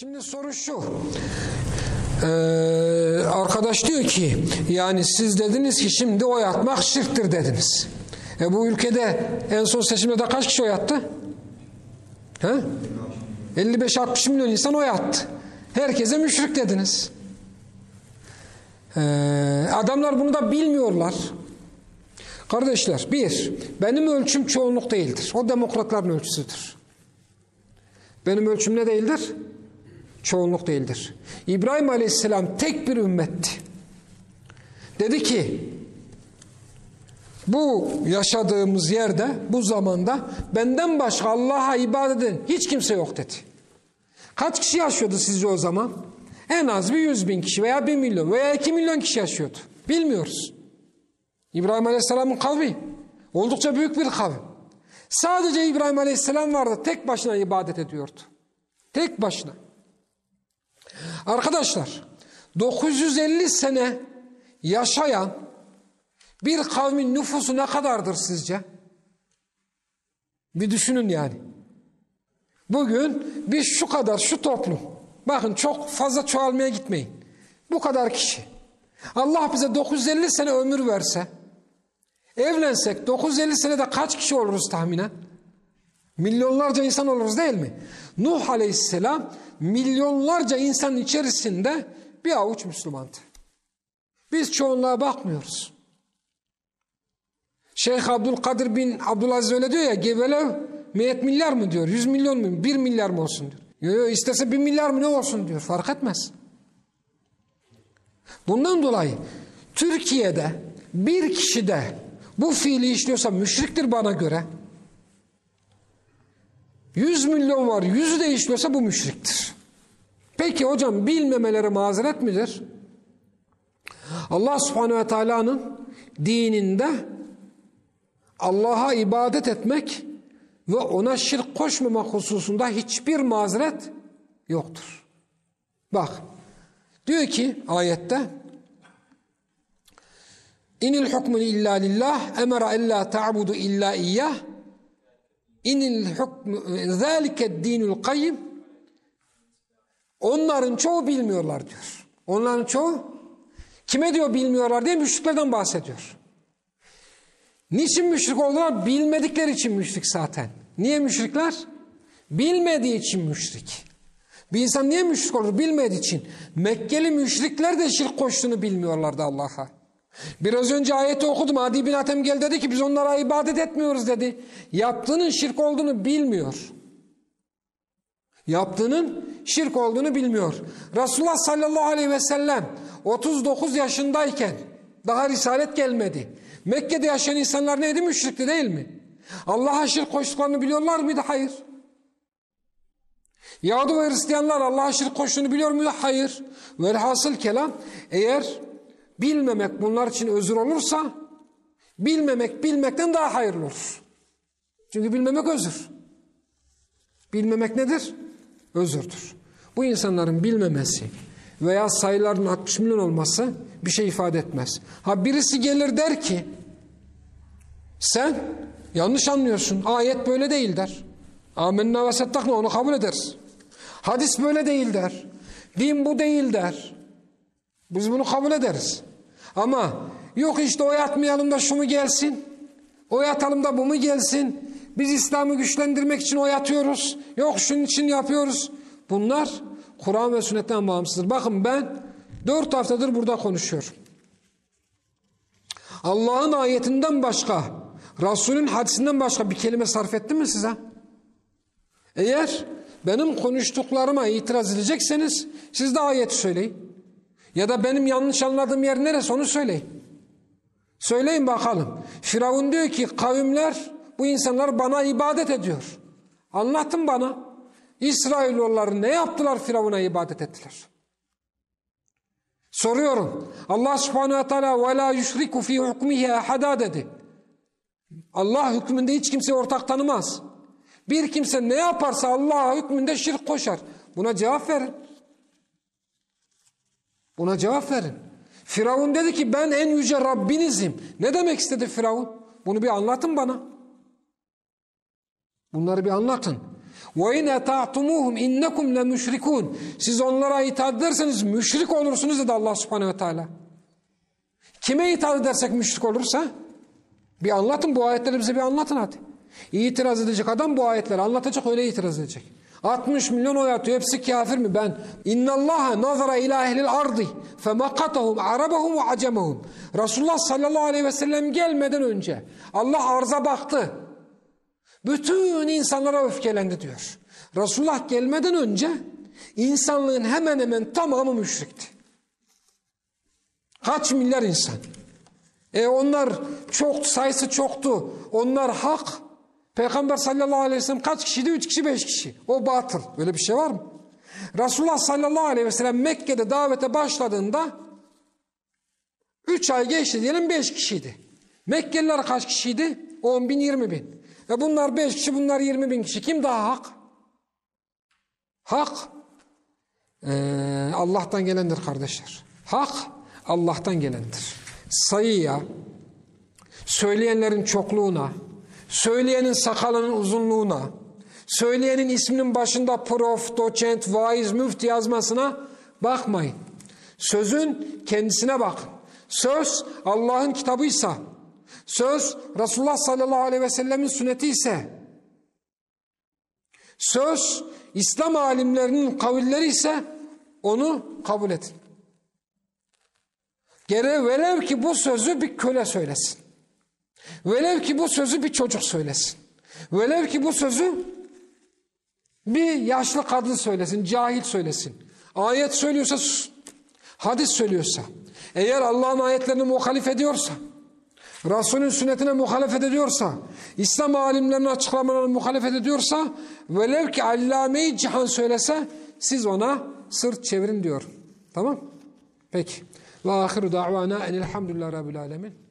Şimdi soru şu. Ee, arkadaş diyor ki yani siz dediniz ki şimdi oy atmak şirktir dediniz. E bu ülkede en son seçimde kaç kişi oy attı? He? 55-60 milyon insan oy attı. Herkese müşrik dediniz. Ee, adamlar bunu da bilmiyorlar. Kardeşler bir, benim ölçüm çoğunluk değildir. O demokratların ölçüsüdür. Benim ölçüm ne değildir? Çoğunluk değildir. İbrahim Aleyhisselam tek bir ümmetti. Dedi ki bu yaşadığımız yerde bu zamanda benden başka Allah'a ibadet eden hiç kimse yok dedi. Kaç kişi yaşıyordu sizce o zaman? En az bir yüz bin kişi veya bir milyon veya iki milyon kişi yaşıyordu. Bilmiyoruz. İbrahim Aleyhisselam'ın kavmi oldukça büyük bir kavim. Sadece İbrahim Aleyhisselam vardı. Tek başına ibadet ediyordu. Tek başına. Arkadaşlar 950 sene yaşayan bir kavmin nüfusu ne kadardır sizce? Bir düşünün yani. Bugün biz şu kadar şu toplum. Bakın çok fazla çoğalmaya gitmeyin. Bu kadar kişi. Allah bize 950 sene ömür verse evlensek 950 senede kaç kişi oluruz tahminen? Milyonlarca insan oluruz değil mi? Nuh aleyhisselam milyonlarca insanın içerisinde bir avuç Müslümandı. Biz çoğunluğa bakmıyoruz. Şeyh Abdülkadir bin Abdülaziz öyle diyor ya gevelev miyet milyar mı diyor? Yüz milyon mu? Bir milyar mı olsun diyor. Yok yok istese bir milyar mı ne olsun diyor. Fark etmez. Bundan dolayı Türkiye'de bir kişi de bu fiili işliyorsa müşriktir bana göre. Yüz milyon var yüzü de işliyorsa bu müşriktir. Peki hocam bilmemeleri mazeret midir? Allah subhanehu ve teala'nın dininde Allah'a ibadet etmek ve ona şirk koşmamak hususunda hiçbir mazeret yoktur. Bak diyor ki ayette İnil hukmu illa lillah emara illa ta'budu illa iyyah inil hukmu zâlike dinul kayyim onların çoğu bilmiyorlar diyor. Onların çoğu kime diyor bilmiyorlar diye müşriklerden bahsediyor. Niçin müşrik oldular? Bilmedikleri için müşrik zaten. Niye müşrikler? Bilmediği için müşrik. Bir insan niye müşrik olur? Bilmediği için. Mekkeli müşrikler de şirk koştuğunu bilmiyorlardı Allah'a. Biraz önce ayeti okudum. Adi bin Hatem gel dedi ki biz onlara ibadet etmiyoruz dedi. Yaptığının şirk olduğunu bilmiyor. Yaptığının şirk olduğunu bilmiyor. Resulullah sallallahu aleyhi ve sellem 39 yaşındayken daha risalet gelmedi. Mekke'de yaşayan insanlar neydi? Müşrikti değil mi? Allah'a şirk koştuklarını biliyorlar mıydı? Hayır. Yahudi ve Hristiyanlar Allah'a şirk koştuğunu biliyor muydu? Hayır. Velhasıl kelam eğer bilmemek bunlar için özür olursa bilmemek bilmekten daha hayırlı olur. Çünkü bilmemek özür. Bilmemek nedir? Özürdür. Bu insanların bilmemesi veya sayılarının 60 milyon olması bir şey ifade etmez. Ha birisi gelir der ki sen yanlış anlıyorsun. Ayet böyle değil der. Amenna ve settakna onu kabul ederiz. Hadis böyle değil der. Din bu değil der. Biz bunu kabul ederiz. Ama yok işte oy atmayalım da şu mu gelsin? Oy atalım da bu mu gelsin? Biz İslam'ı güçlendirmek için oy atıyoruz. Yok şunun için yapıyoruz. Bunlar Kur'an ve sünnetten bağımsızdır. Bakın ben dört haftadır burada konuşuyorum. Allah'ın ayetinden başka, Resulün hadisinden başka bir kelime sarf ettim mi size? Eğer benim konuştuklarıma itiraz edecekseniz siz de ayeti söyleyin. Ya da benim yanlış anladığım yer neresi onu söyleyin. Söyleyin bakalım. Firavun diyor ki kavimler bu insanlar bana ibadet ediyor. Anlatın bana. İsrailoğulları ne yaptılar Firavun'a ibadet ettiler. Soruyorum. Allah subhanehu ve teala ve la yüşriku fi hukmihi ahada dedi. Allah hükmünde hiç kimse ortak tanımaz. Bir kimse ne yaparsa Allah hükmünde şirk koşar. Buna cevap verin. Buna cevap verin. Firavun dedi ki ben en yüce Rabbinizim. Ne demek istedi Firavun? Bunu bir anlatın bana. Bunları bir anlatın. Eta'tumuhum innekum le müşrikun. Siz onlara itaat ederseniz müşrik olursunuz dedi Allah Subhanahu ve Teala. Kime itaat edersek müşrik olursa bir anlatın bu ayetleri bize bir anlatın hadi. İtiraz edecek adam bu ayetleri anlatacak öyle itiraz edecek. 60 milyon oy atıyor hepsi kafir mi ben? İnnallaha nazara ila ehlil ardi femakatahum arabahum ve acemahum. Resulullah sallallahu aleyhi ve sellem gelmeden önce Allah arza baktı. Bütün insanlara öfkelendi diyor. Resulullah gelmeden önce insanlığın hemen hemen tamamı müşrikti. Kaç milyar insan. E onlar çok sayısı çoktu. Onlar hak. Peygamber sallallahu aleyhi ve sellem kaç kişiydi? Üç kişi, beş kişi. O batıl. Böyle bir şey var mı? Resulullah sallallahu aleyhi ve sellem Mekke'de davete başladığında üç ay geçti diyelim beş kişiydi. Mekkeliler kaç kişiydi? On bin, yirmi bin. E bunlar beş kişi, bunlar yirmi bin kişi. Kim daha hak? Hak ee, Allah'tan gelendir kardeşler. Hak Allah'tan gelendir. Sayıya, söyleyenlerin çokluğuna, söyleyenin sakalının uzunluğuna, söyleyenin isminin başında prof, doçent, vaiz, müftü yazmasına bakmayın. Sözün kendisine bakın. Söz Allah'ın kitabıysa, söz Resulullah sallallahu aleyhi ve sellemin sünneti ise, söz İslam alimlerinin kavilleri ise onu kabul edin. Gere velev ki bu sözü bir köle söylesin. Velev ki bu sözü bir çocuk söylesin. Velev ki bu sözü bir yaşlı kadın söylesin, cahil söylesin. Ayet söylüyorsa sus. Hadis söylüyorsa. Eğer Allah'ın ayetlerini muhalif ediyorsa, Resulün sünnetine muhalefet ediyorsa, İslam alimlerinin açıklamalarına muhalefet ediyorsa, velev ki allame-i cihan söylese, siz ona sırt çevirin diyor. Tamam? Peki. Ve ahiru da'vana enilhamdülillah rabbil alemin.